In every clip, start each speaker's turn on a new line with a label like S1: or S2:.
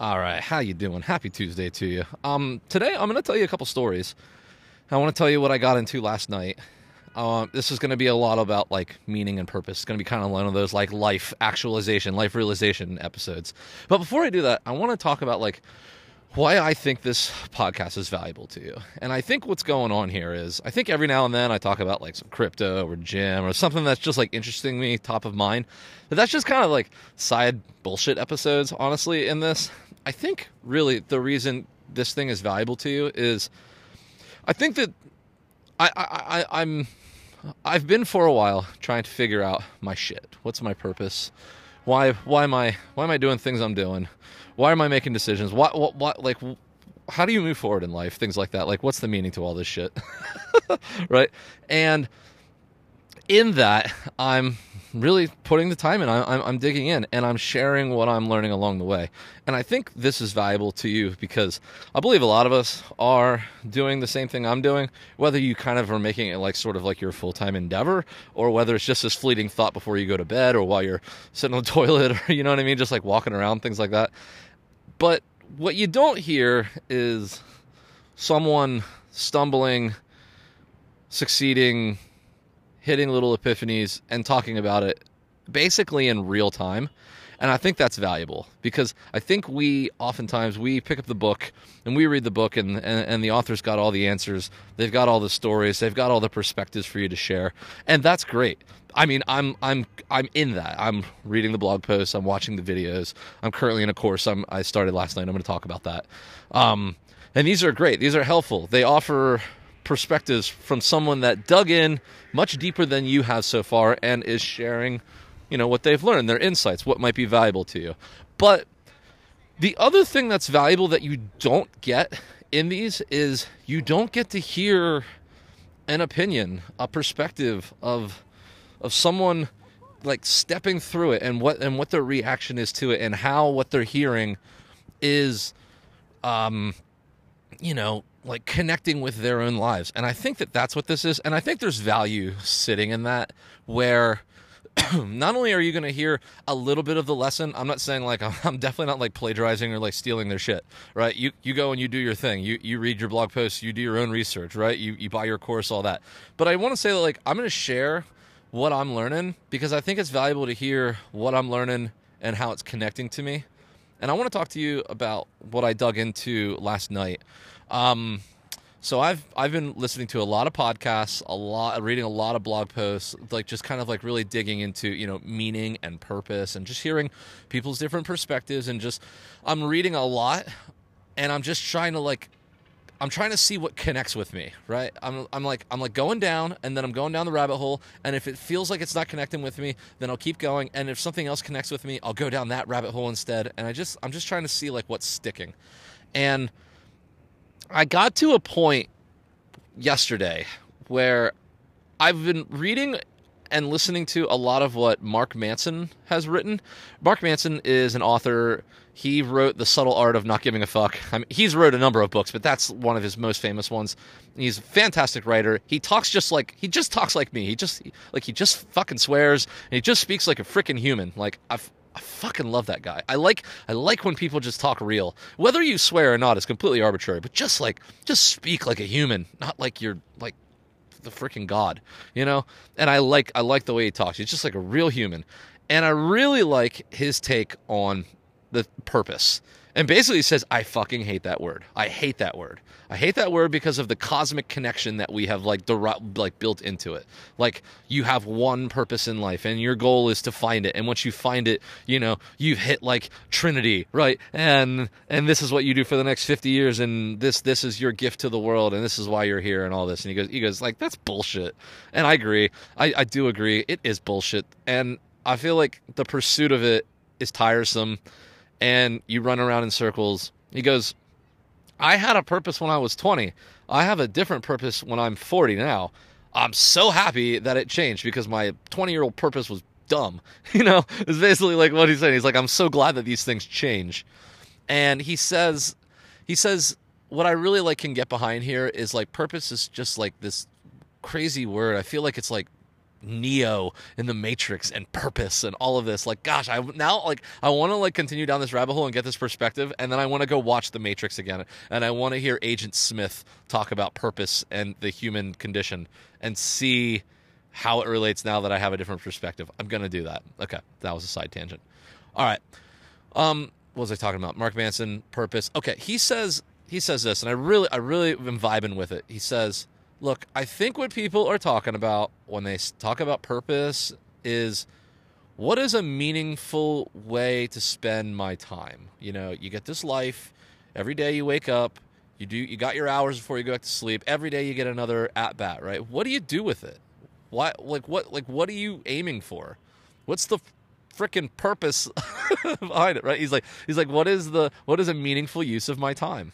S1: All right, how you doing? Happy Tuesday to you. Um, today I'm going to tell you a couple stories. I want to tell you what I got into last night. Um, this is going to be a lot about like meaning and purpose. It's going to be kind of one of those like life actualization, life realization episodes. But before I do that, I want to talk about like why I think this podcast is valuable to you. And I think what's going on here is I think every now and then I talk about like some crypto or gym or something that's just like interesting me, top of mind. But that's just kind of like side bullshit episodes, honestly, in this. I think really the reason this thing is valuable to you is I think that I, I, I I'm I've been for a while trying to figure out my shit. What's my purpose? Why why am I why am I doing things I'm doing? Why am I making decisions? What what what like how do you move forward in life? Things like that. Like what's the meaning to all this shit? right? And in that, I'm really putting the time in. I'm, I'm, digging in and I'm sharing what I'm learning along the way. And I think this is valuable to you because I believe a lot of us are doing the same thing I'm doing, whether you kind of are making it like sort of like your full time endeavor or whether it's just this fleeting thought before you go to bed or while you're sitting on the toilet or, you know what I mean? Just like walking around, things like that. But what you don't hear is someone stumbling, succeeding, hitting little epiphanies and talking about it basically in real time. And I think that's valuable because I think we oftentimes we pick up the book and we read the book and, and, and, the author's got all the answers. They've got all the stories. They've got all the perspectives for you to share. And that's great. I mean, I'm I'm I'm in that. I'm reading the blog posts. I'm watching the videos. I'm currently in a course. I'm, I started last night. I'm going to talk about that. Um, and these are great. These are helpful. They offer perspectives from someone that dug in much deeper than you have so far and is sharing, you know, what they've learned, their insights, what might be valuable to you. But the other thing that's valuable that you don't get in these is you don't get to hear an opinion, a perspective of of someone like stepping through it and what and what their reaction is to it and how what they're hearing is um you know like connecting with their own lives. And I think that that's what this is. And I think there's value sitting in that where not only are you going to hear a little bit of the lesson, I'm not saying like I'm definitely not like plagiarizing or like stealing their shit, right? You you go and you do your thing. You you read your blog posts, you do your own research, right? You you buy your course, all that. But I want to say that like I'm going to share what I'm learning because I think it's valuable to hear what I'm learning and how it's connecting to me. And I want to talk to you about what I dug into last night. Um, so I've I've been listening to a lot of podcasts, a lot reading a lot of blog posts, like just kind of like really digging into, you know, meaning and purpose and just hearing people's different perspectives and just I'm reading a lot and I'm just trying to like I'm trying to see what connects with me, right? I'm, I'm like I'm like going down and then I'm going down the rabbit hole and if it feels like it's not connecting with me, then I'll keep going and if something else connects with me, I'll go down that rabbit hole instead and I just I'm just trying to see like what's sticking. And I got to a point yesterday where I've been reading and listening to a lot of what Mark Manson has written. Mark Manson is an author. He wrote The Subtle Art of Not Giving a Fuck. I mean, he's wrote a number of books, but that's one of his most famous ones. He's a fantastic writer. He talks just like he just talks like me. He just like he just fucking swears and he just speaks like a freaking human. Like I've I fucking love that guy. I like I like when people just talk real. Whether you swear or not is completely arbitrary, but just like just speak like a human, not like you're like the freaking god, you know? And I like I like the way he talks. He's just like a real human. And I really like his take on the purpose. And basically he says, I fucking hate that word. I hate that word. I hate that word because of the cosmic connection that we have like like built into it. Like you have one purpose in life and your goal is to find it. And once you find it, you know, you've hit like Trinity, right? And and this is what you do for the next 50 years and this this is your gift to the world and this is why you're here and all this. And he goes he goes like that's bullshit. And I agree. I, I do agree. It is bullshit. And I feel like the pursuit of it is tiresome and you run around in circles. He goes, I had a purpose when I was 20. I have a different purpose when I'm 40 now. I'm so happy that it changed because my 20 year old purpose was dumb. You know, it's basically like what he's saying. He's like, I'm so glad that these things change. And he says, he says, what I really like can get behind here is like purpose is just like this crazy word. I feel like it's like Neo in the Matrix and purpose and all of this. Like, gosh, I now like I want to like continue down this rabbit hole and get this perspective, and then I want to go watch the Matrix again, and I want to hear Agent Smith talk about purpose and the human condition and see how it relates now that I have a different perspective. I'm gonna do that. Okay, that was a side tangent. All right. Um, what was I talking about? Mark Manson, purpose. Okay, he says he says this, and I really I really am vibing with it. He says look, I think what people are talking about when they talk about purpose is what is a meaningful way to spend my time? You know, you get this life, every day you wake up, you do you got your hours before you go back to sleep. Every day you get another at bat, right? What do you do with it? Why like what like what are you aiming for? What's the freaking purpose behind it, right? He's like he's like what is the what is a meaningful use of my time?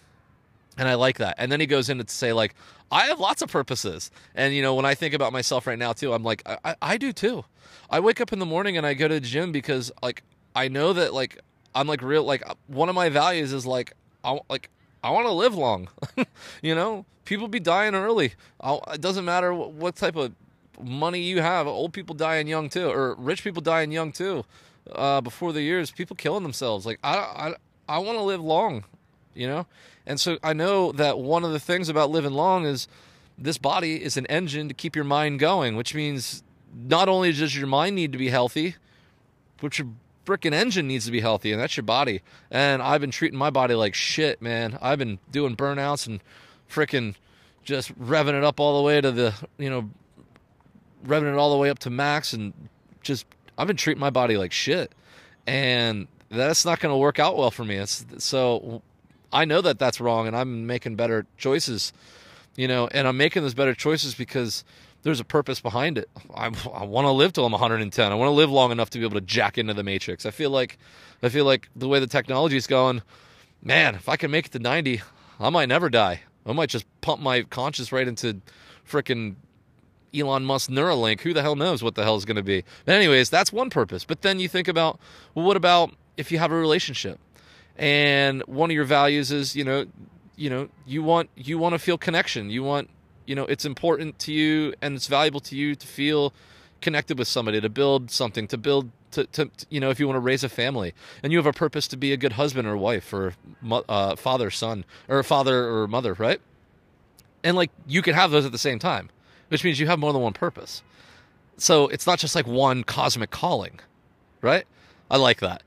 S1: And I like that. And then he goes in to say, like, I have lots of purposes. And, you know, when I think about myself right now, too, I'm like, I, I do too. I wake up in the morning and I go to the gym because, like, I know that, like, I'm like real, like, one of my values is, like, I, like, I want to live long. you know, people be dying early. I'll, it doesn't matter what, what, type of money you have. Old people dying young, too, or rich people dying young, too. Uh, before the years, people killing themselves. Like, I, I, I want to live long, you know? And so I know that one of the things about living long is this body is an engine to keep your mind going, which means not only does your mind need to be healthy, but your freaking engine needs to be healthy, and that's your body. And I've been treating my body like shit, man. I've been doing burnouts and freaking just revving it up all the way to the, you know, revving it all the way up to max, and just I've been treating my body like shit, and that's not going to work out well for me. It's, so I know that that's wrong, and I'm making better choices, you know, and I'm making those better choices because there's a purpose behind it. I, I want to live till I'm 110. I want to live long enough to be able to jack into the matrix. I feel like, I feel like the way the technology is going, man, if I can make it to 90, I might never die. I might just pump my conscious right into freaking Elon Musk Neuralink. Who the hell knows what the hell is going to be? But anyways, that's one purpose. But then you think about, well, what about if you have a relationship? And one of your values is you know you know you want you want to feel connection. You want you know it's important to you and it's valuable to you to feel connected with somebody to build something to build to, to, to you know if you want to raise a family. And you have a purpose to be a good husband or wife or uh, father son or father or mother right? And like you can have those at the same time which means you have more than one purpose. So it's not just like one cosmic calling right? I like that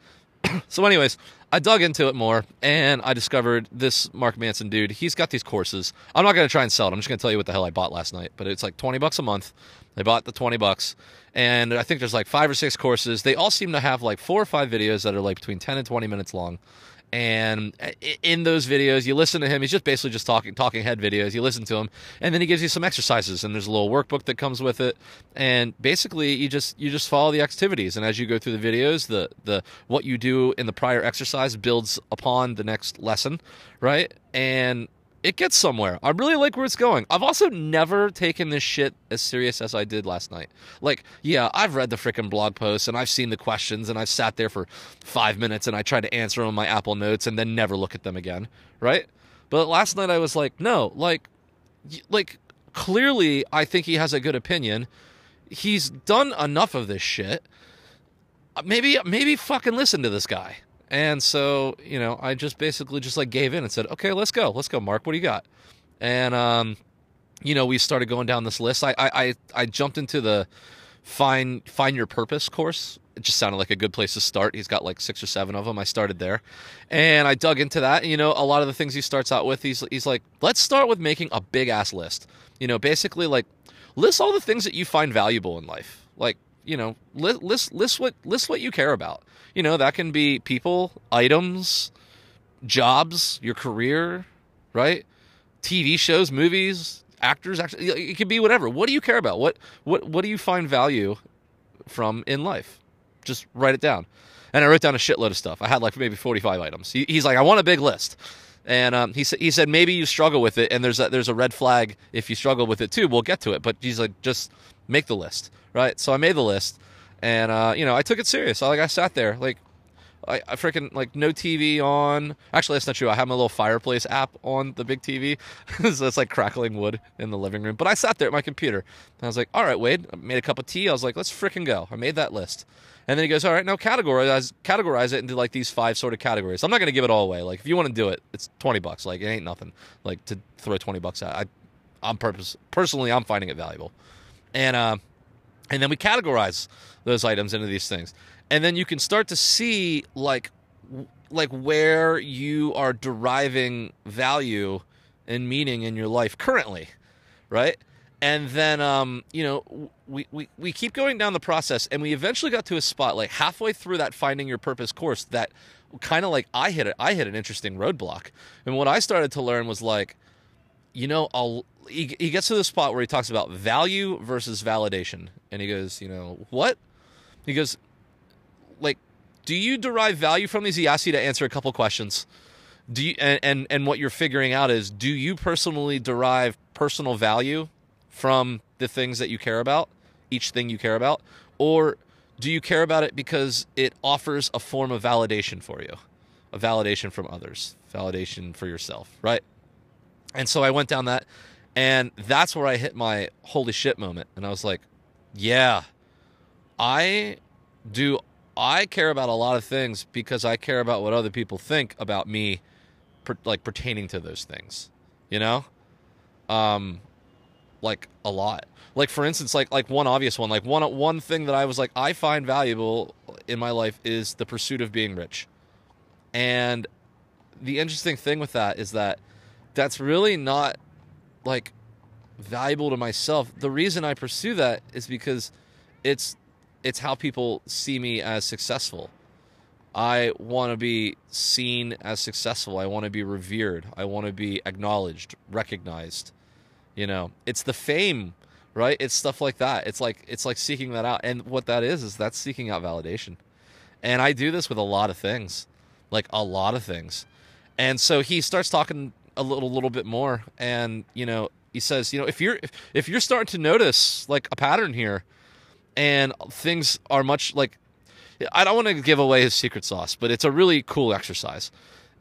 S1: so anyways I dug into it more and I discovered this Mark Manson dude. He's got these courses. I'm not going to try and sell it. I'm just going to tell you what the hell I bought last night. But it's like 20 bucks a month. I bought the 20 bucks. And I think there's like five or six courses. They all seem to have like four or five videos that are like between 10 and 20 minutes long and uh, in those videos you listen to him he's just basically just talking talking head videos you listen to him and then he gives you some exercises and there's a little workbook that comes with it and basically you just you just follow the activities and as you go through the videos the the what you do in the prior exercise builds upon the next lesson right? And it gets somewhere. I really like where it's going. I've also never taken this shit as serious as I did last night. Like, yeah, I've read the freaking blog posts and I've seen the questions and I've sat there for five minutes and I tried to answer them on my Apple Notes and then never look at them again, right? But last night I was like, no, like, like clearly I think he has a good opinion. He's done enough of this shit. Uh, maybe, maybe fucking listen to this guy. And so, you know, I just basically just like gave in and said, okay, let's go. Let's go, Mark. What do you got? And, um, you know, we started going down this list. I, I, I jumped into the find, find your purpose course. It just sounded like a good place to start. He's got like six or seven of them. I started there and I dug into that. You know, a lot of the things he starts out with, he's, he's like, let's start with making a big ass list. You know, basically like list all the things that you find valuable in life. Like, you know, list, list, list what, list what you care about you know, that can be people, items, jobs, your career, right? TV shows, movies, actors, actually it could be whatever. What do you care about? What what what do you find value from in life? Just write it down. And I wrote down a shitload of stuff. I had like maybe 45 items. He, he's like, I want a big list. And um, he said, he said maybe you struggle with it, and there's a, there's a red flag if you struggle with it too. We'll get to it, but he's like, just make the list, right? So I made the list, and uh, you know I took it serious. Like I sat there, like I, I freaking like no TV on. Actually, that's not true. I have my little fireplace app on the big TV, so it's like crackling wood in the living room. But I sat there at my computer and I was like, "All right, Wade." I made a cup of tea. I was like, "Let's freaking go." I made that list, and then he goes, "All right, now categorize categorize it into like these five sort of categories." I'm not going to give it all away. Like if you want to do it, it's twenty bucks. Like it ain't nothing. Like to throw twenty bucks at. I, I'm purpose personally, I'm finding it valuable, and uh, and then we categorize those items into these things. And then you can start to see like like where you are deriving value and meaning in your life currently right? And then um, you know we, we, we keep going down the process and we eventually got to a spot like halfway through that finding your purpose course that kind of like i hit it i hit an interesting roadblock. And what i started to learn was like you know I'll, he, he gets to the spot where he talks about value versus validation and he goes you know what he goes like do you derive value from these? He asks you to answer a couple questions. Do you and, and and what you're figuring out is do you personally derive personal value from the things that you care about, each thing you care about, or do you care about it because it offers a form of validation for you, a validation from others, validation for yourself, right? And so I went down that, and that's where I hit my holy shit moment, and I was like, yeah, I do I care about a lot of things because I care about what other people think about me, per, like pertaining to those things. You know, um, like a lot. Like for instance, like like one obvious one, like one one thing that I was like I find valuable in my life is the pursuit of being rich. And the interesting thing with that is that that's really not like valuable to myself. The reason I pursue that is because it's it's how people see me as successful. I want to be seen as successful. I want to be revered. I want to be acknowledged, recognized. You know, it's the fame, right? It's stuff like that. It's like it's like seeking that out. And what that is is that's seeking out validation. And I do this with a lot of things. Like a lot of things. And so he starts talking a little little bit more and, you know, he says, you know, if you're if you're starting to notice like a pattern here, and things are much like I don't want to give away his secret sauce, but it's a really cool exercise.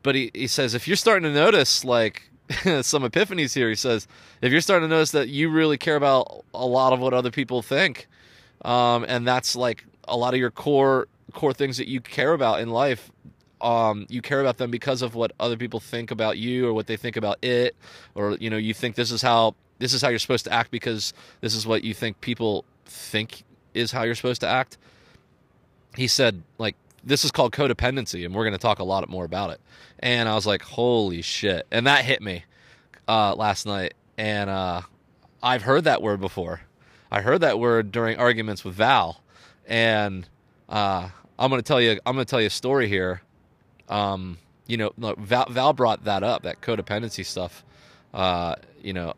S1: But he, he says if you're starting to notice like some epiphanies here, he says if you're starting to notice that you really care about a lot of what other people think, um, and that's like a lot of your core core things that you care about in life. Um, you care about them because of what other people think about you or what they think about it, or you know you think this is how this is how you're supposed to act because this is what you think people think is how you're supposed to act. He said, like, this is called codependency, and we're going to talk a lot more about it. And I was like, holy shit. And that hit me uh, last night. And uh, I've heard that word before. I heard that word during arguments with Val. And uh, I'm going to tell you, I'm going to tell you a story here. Um, you know, Val, Val, brought that up, that codependency stuff. Uh, you know,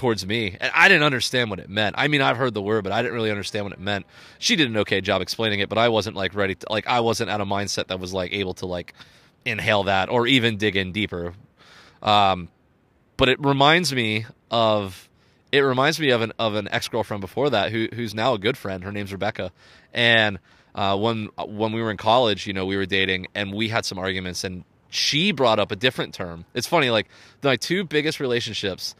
S1: towards me. And I didn't understand what it meant. I mean, I've heard the word, but I didn't really understand what it meant. She did an okay job explaining it, but I wasn't like ready to like I wasn't at a mindset that was like able to like inhale that or even dig in deeper. Um, but it reminds me of it reminds me of an of an ex girlfriend before that who who's now a good friend. Her name's Rebecca, and uh, when when we were in college, you know, we were dating and we had some arguments, and she brought up a different term. It's funny, like my two biggest relationships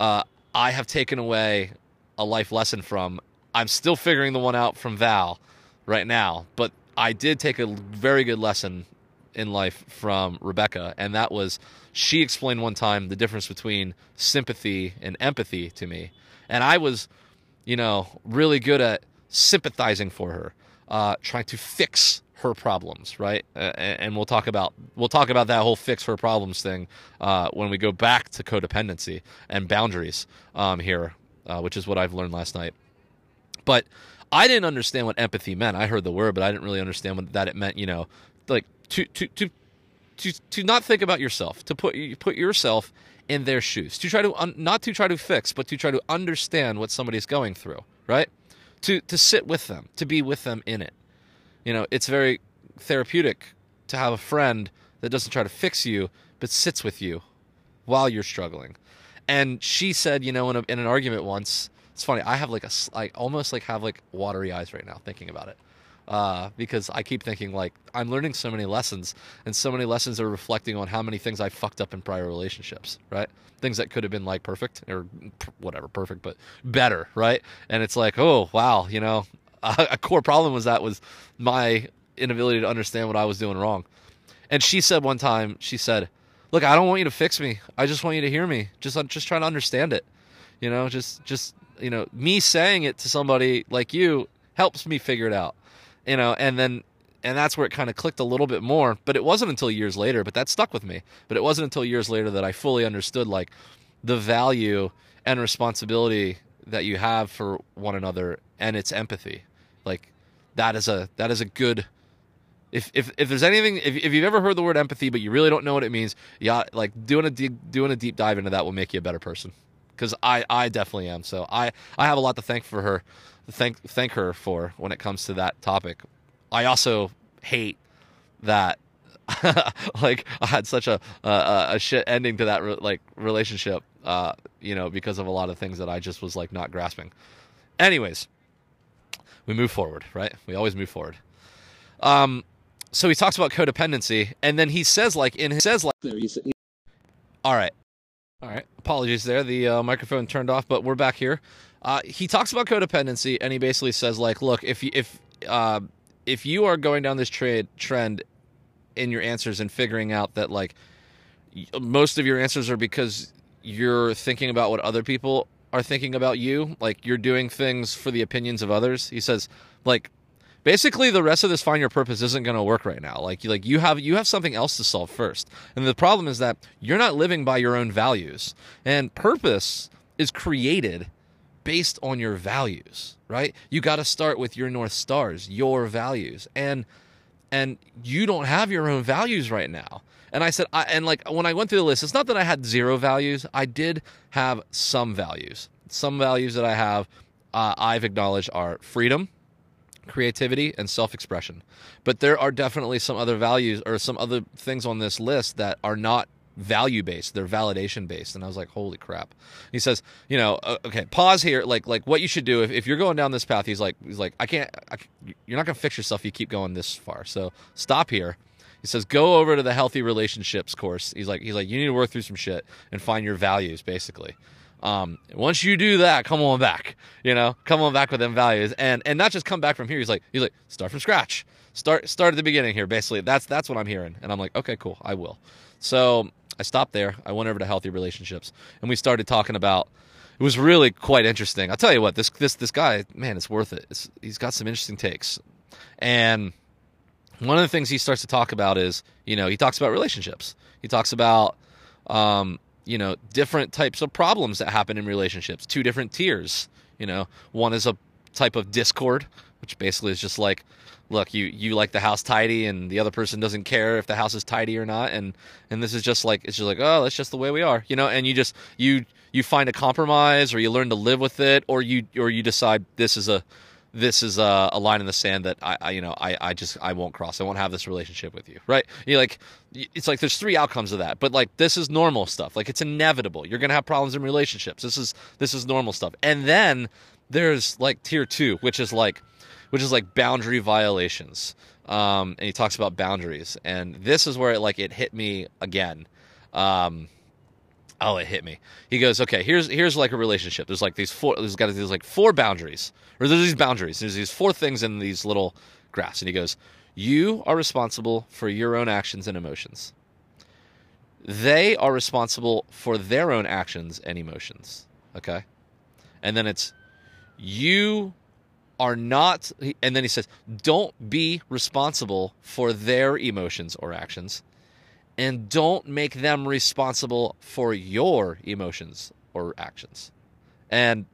S1: uh, I have taken away a life lesson from. I'm still figuring the one out from Val right now, but I did take a very good lesson in life from Rebecca, and that was she explained one time the difference between sympathy and empathy to me, and I was, you know, really good at sympathizing for her, uh, trying to fix her problems, right? Uh, and we'll talk about we'll talk about that whole fix her problems thing uh, when we go back to codependency and boundaries um, here, uh, which is what I've learned last night. But I didn't understand what empathy meant. I heard the word, but I didn't really understand what that it meant. You know, like to to to to to not think about yourself, to put put yourself in their shoes, to try to un, not to try to fix, but to try to understand what somebody's going through? To to sit with them, to be with them in it you know, it's very therapeutic to have a friend that doesn't try to fix you, but sits with you while you're struggling. And she said, you know, in, a, in an argument once, it's funny. I have like a, I almost like have like watery eyes right now thinking about it. Uh, because I keep thinking like I'm learning so many lessons, and so many lessons are reflecting on how many things I fucked up in prior relationships, right? Things that could have been like perfect or whatever, perfect, but better, right? And it's like, oh wow, you know, a, a core problem was that was my inability to understand what I was doing wrong. And she said one time, she said, "Look, I don't want you to fix me. I just want you to hear me. Just just trying to understand it. You know, just just you know, me saying it to somebody like you helps me figure it out. You know, and then and that's where it kind of clicked a little bit more, but it wasn't until years later, but that stuck with me. But it wasn't until years later that I fully understood like the value and responsibility that you have for one another and its empathy. Like that is a that is a good if if, if there's anything if, if you've ever heard the word empathy but you really don't know what it means yeah like doing a deep doing a deep dive into that will make you a better person because i i definitely am. So i i have a lot to thank for her thank thank her for when it comes to that topic. I also hate that like i had such a a, a shit ending to that re- like relationship uh you know because of a lot of things that i just was like not grasping. Anyways we move forward right? We always move forward. Um so he talks about codependency, and then he says like in his says like all right, all right. Apologies there, the uh, microphone turned off, but we're back here. Uh, he talks about codependency, and he basically says like, look, if you, if uh, if you are going down this trade trend in your answers and figuring out that like most of your answers are because you're thinking about what other people are thinking about you, like you're doing things for the opinions of others. He says like basically the rest of this find your purpose isn't going to work right now. Like like you have you have something else to solve first. And the problem is that you're not living by your own values. And purpose is created based on your values right? You got to start with your north stars your values. And and you don't have your own values right now. And i said I, and like when i went through the list it's not that i had zero values. I did have some values. Some values that i have uh, i've acknowledged are freedom creativity and self-expression. But there are definitely some other values or some other things on this list that are not value based they're validation based and i was like holy crap. He says you know okay pause here. Like like what you should do if, if you're going down this path he's like he's like i can't I, you're not gonna fix yourself if you keep going this far. So stop here. He says go over to the healthy relationships course. He's like he's like you need to work through some shit and find your values basically um, once you do that, come on back. You know, come on back with them values, and and not just come back from here. He's like he's like start from scratch. Start start at the beginning here. Basically, that's that's what I'm hearing, and I'm like, okay, cool, I will. So I stopped there. I went over to healthy relationships, and we started talking about. It was really quite interesting. I'll tell you what, this this this guy, man, it's worth it. It's, he's got some interesting takes, and one of the things he starts to talk about is, you know, he talks about relationships. He talks about um, you know different types of problems that happen in relationships two different tiers you know. One is a type of discord which basically is just like look you you like the house tidy and the other person doesn't care if the house is tidy or not and and this is just like it's just like oh that's just the way we are you know and you just you you find a compromise or you learn to live with it or you or you decide this is a this is a, a, line in the sand that I, I, you know I, I just I won't cross. I won't have this relationship with you, right? You like it's like there's three outcomes of that, but like this is normal stuff. Like it's inevitable. You're gonna have problems in relationships. This is this is normal stuff. And then there's like tier two, which is like which is like boundary violations. Um, and he talks about boundaries, and this is where it like it hit me again. Um, oh, it hit me. He goes, okay, here's here's like a relationship. There's like these four. There's got there's like four boundaries, or there's these boundaries. There's these four things in these little graphs, and he goes, you are responsible for your own actions and emotions. They are responsible for their own actions and emotions. Okay, and then it's you are not, and then he says, don't be responsible for their emotions or actions and don't make them responsible for your emotions or actions. And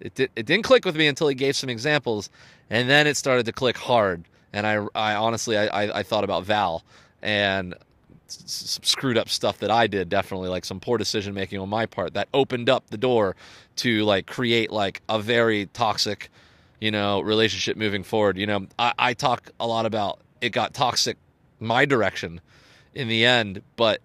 S1: it, did, it didn't click with me until he gave some examples, and then it started to click hard. And I, I honestly, I, I, I thought about Val and some screwed up stuff that I did, definitely like some poor decision making on my part that opened up the door to like create like a very toxic, you know, relationship moving forward. You know, I, I talk a lot about it got toxic my direction in the end, but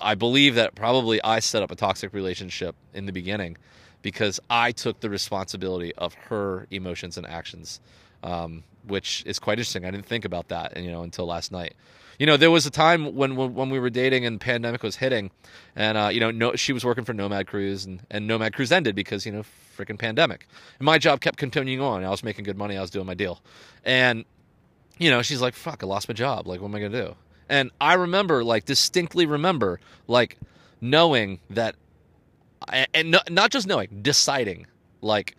S1: I believe that probably I set up a toxic relationship in the beginning because I took the responsibility of her emotions and actions. Um, which is quite interesting. I didn't think about that, you know, until last night. You know, there was a time when when, we were dating and pandemic was hitting, and uh, you know, no, she was working for Nomad Cruise, and, and Nomad Cruise ended because you know, freaking pandemic. And my job kept continuing on. I was making good money. I was doing my deal, and you know, she's like, "Fuck, I lost my job. Like, what am I gonna do?" And I remember, like, distinctly remember, like, knowing that, and not just knowing, deciding, like,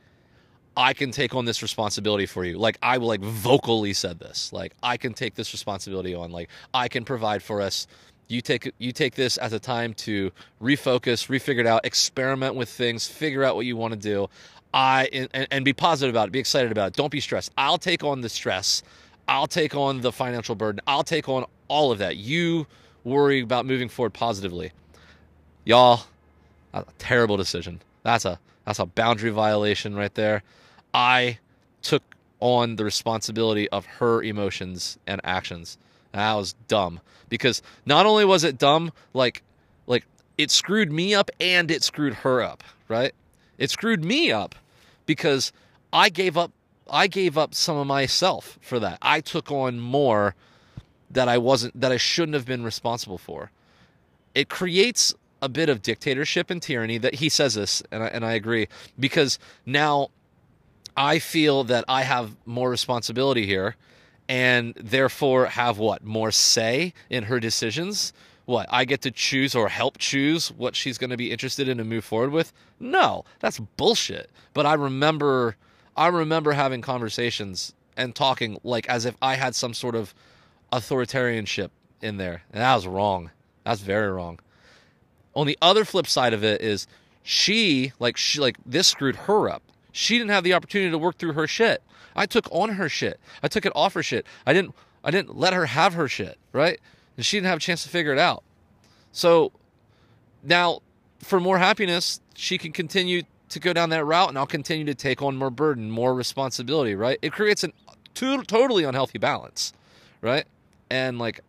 S1: I can take on this responsibility for you. Like I like vocally said this. Like I can take this responsibility on. Like I can provide for us. You take you take this as a time to refocus, refigure it out, experiment with things, figure out what you want to do. I and, and be positive about it, be excited about it. Don't be stressed. I'll take on the stress. I'll take on the financial burden. I'll take on all of that. You worry about moving forward positively. Y'all, a terrible decision. That's a that's a boundary violation right there. I took on the responsibility of her emotions and actions. That was dumb because not only was it dumb, like like it screwed me up and it screwed her up, right? It screwed me up because I gave up I gave up some of myself for that. I took on more that I wasn't that I shouldn't have been responsible for. It creates a bit of dictatorship and tyranny that he says this and I, and I agree because now I feel that I have more responsibility here and therefore have what? More say in her decisions? What? I get to choose or help choose what she's going to be interested in and move forward with? No, that's bullshit. But I remember I remember having conversations and talking like as if I had some sort of authoritarianship in there. And that was wrong. That's very wrong. On the other flip side of it is she like she like this screwed her up she didn't have the opportunity to work through her shit. I took on her shit. I took it off her shit. I didn't I didn't let her have her shit, right? And she didn't have a chance to figure it out. So now for more happiness, she can continue to go down that route and I'll continue to take on more burden, more responsibility, right? It creates a totally unhealthy balance, right? And like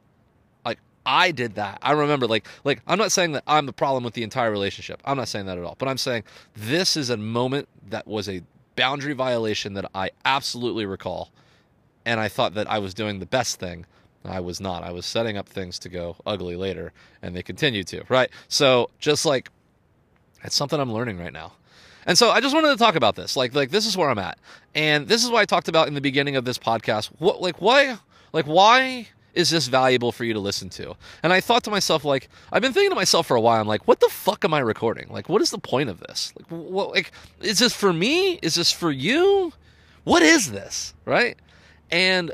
S1: like I did that. I remember like like I'm not saying that I'm the problem with the entire relationship. I'm not saying that at all. But I'm saying this is a moment that was a boundary violation that I absolutely recall. And I thought that I was doing the best thing. I was not. I was setting up things to go ugly later and they continue to, right? So just like it's something I'm learning right now. And so I just wanted to talk about this. Like like this is where I'm at. And this is what I talked about in the beginning of this podcast. What like why like why is this valuable for you to listen to? And I thought to myself, like, I've been thinking to myself for a while. I'm like, what the fuck am I recording? Like, what is the point of this? Like, what, like, is this for me? Is this for you? What is this? Right? And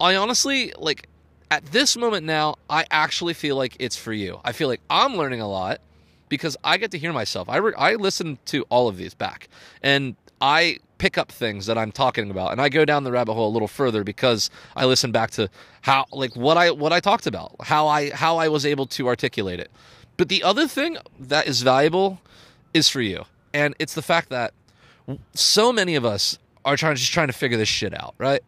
S1: I honestly, like, at this moment now, I actually feel like it's for you. I feel like I'm learning a lot because I get to hear myself. I, re- I listen to all of these back. And I pick up things that I'm talking about and I go down the rabbit hole a little further because I listen back to how like what I what I talked about, how I how I was able to articulate it. But the other thing that is valuable is for you. And it's the fact that so many of us are trying just trying to figure this shit out, right?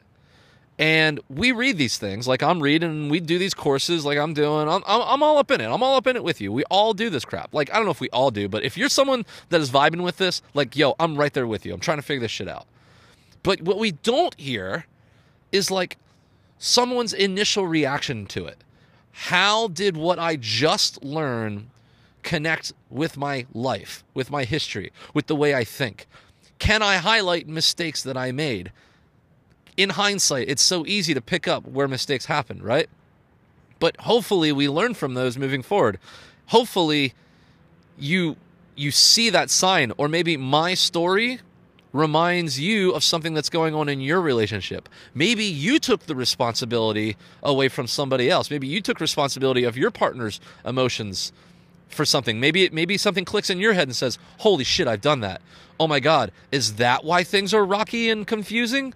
S1: And we read these things. Like i'm reading we do these courses like i'm doing I'm, I'm, I'm, all up in it. I'm all up in it with you. We all do this crap. Like i don't know if we all do but if you're someone that is vibing with this like yo i'm right there with you. I'm trying to figure this shit out. But what we don't hear is like someone's initial reaction to it. How did what i just learned connect with my life with my history with the way i think? Can i highlight mistakes that i made in hindsight, it's so easy to pick up where mistakes happen, right? But hopefully we learn from those moving forward. Hopefully you you see that sign or maybe my story reminds you of something that's going on in your relationship. Maybe you took the responsibility away from somebody else. Maybe you took responsibility of your partner's emotions for something. Maybe it maybe something clicks in your head and says, "Holy shit, I've done that." Oh my god, is that why things are rocky and confusing?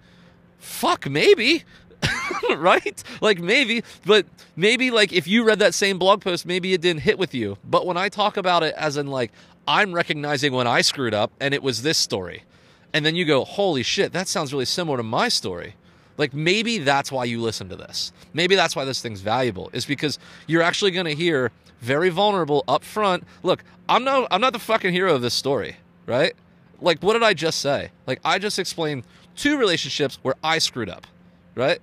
S1: Fuck, maybe. right? Like maybe, but maybe like if you read that same blog post, maybe it didn't hit with you. But when I talk about it as in like I'm recognizing when I screwed up and it was this story. And then you go, "Holy shit, that sounds really similar to my story." Like maybe that's why you listen to this. Maybe that's why this thing's valuable. Is because you're actually going to hear very vulnerable up front. Look, I'm not I'm not the fucking hero of this story, right? Like what did I just say? Like I just explained two relationships where I screwed up, right?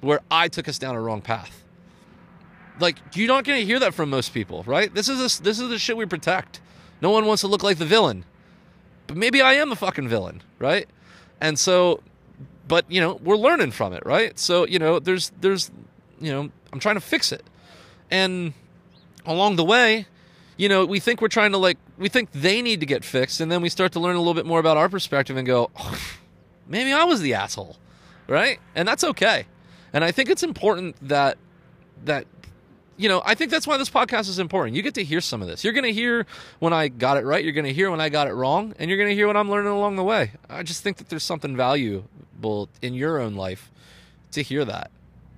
S1: Where I took us down a wrong path. Like you're not going to hear that from most people, right? This is this, this is the shit we protect. No one wants to look like the villain. But maybe I am a fucking villain, right? And so but you know, we're learning from it, right? So, you know, there's there's you know, I'm trying to fix it. And along the way, you know, we think we're trying to like we think they need to get fixed and then we start to learn a little bit more about our perspective and go, oh, maybe I was the asshole, right? And that's okay. And I think it's important that that you know, I think that's why this podcast is important. You get to hear some of this. You're going to hear when I got it right, you're going to hear when I got it wrong, and you're going to hear what I'm learning along the way. I just think that there's something valuable in your own life to hear that.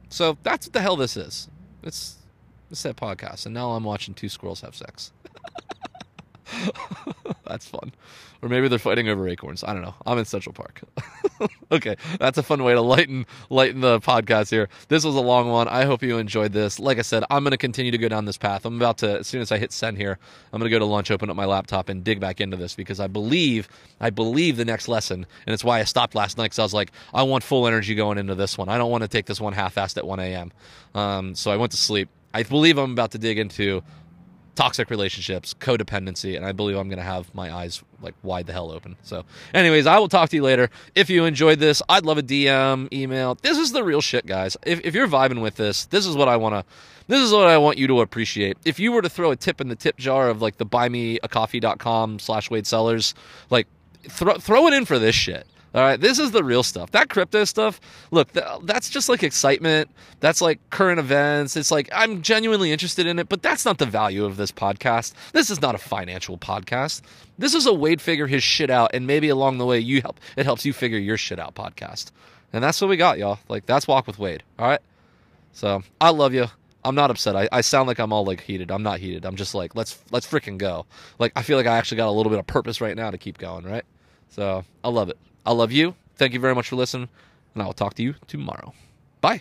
S1: So that's what the hell this is. It's it's that podcast, and now I'm watching two squirrels have sex. That's fun. Or maybe they're fighting over acorns. I don't know. I'm in Central Park. okay, that's a fun way to lighten lighten the podcast here. This was a long one. I hope you enjoyed this. Like I said, I'm going to continue to go down this path. I'm about to as soon as I hit send here, I'm going to go to lunch, open up my laptop, and dig back into this because I believe I believe the next lesson, and it's why I stopped last night because I was like, I want full energy going into this one. I don't want to take this one half-assed at 1 a.m. Um, so I went to sleep. I believe I'm about to dig into toxic relationships, codependency, and I believe I'm going to have my eyes like wide the hell open. So, anyways, I will talk to you later. If you enjoyed this, I'd love a DM, email. This is the real shit, guys. If, if you're vibing with this, this is what I want to. This is what I want you to appreciate. If you were to throw a tip in the tip jar of like the buymeacoffee.com slash Wade Sellers, like throw throw it in for this shit. All right, this is the real stuff. That crypto stuff, look, that's just like excitement. That's like current events. It's like I'm genuinely interested in it, but that's not the value of this podcast. This is not a financial podcast. This is a Wade figure his shit out, and maybe along the way you help it helps you figure your shit out podcast. And that's what we got, y'all. Like that's walk with Wade. All right. So I love you. I'm not upset. I, I sound like I'm all like heated. I'm not heated. I'm just like let's let's freaking go. Like I feel like I actually got a little bit of purpose right now to keep going. Right. So I love it. I love you. Thank you very much for listening, and I will talk to you tomorrow. Bye.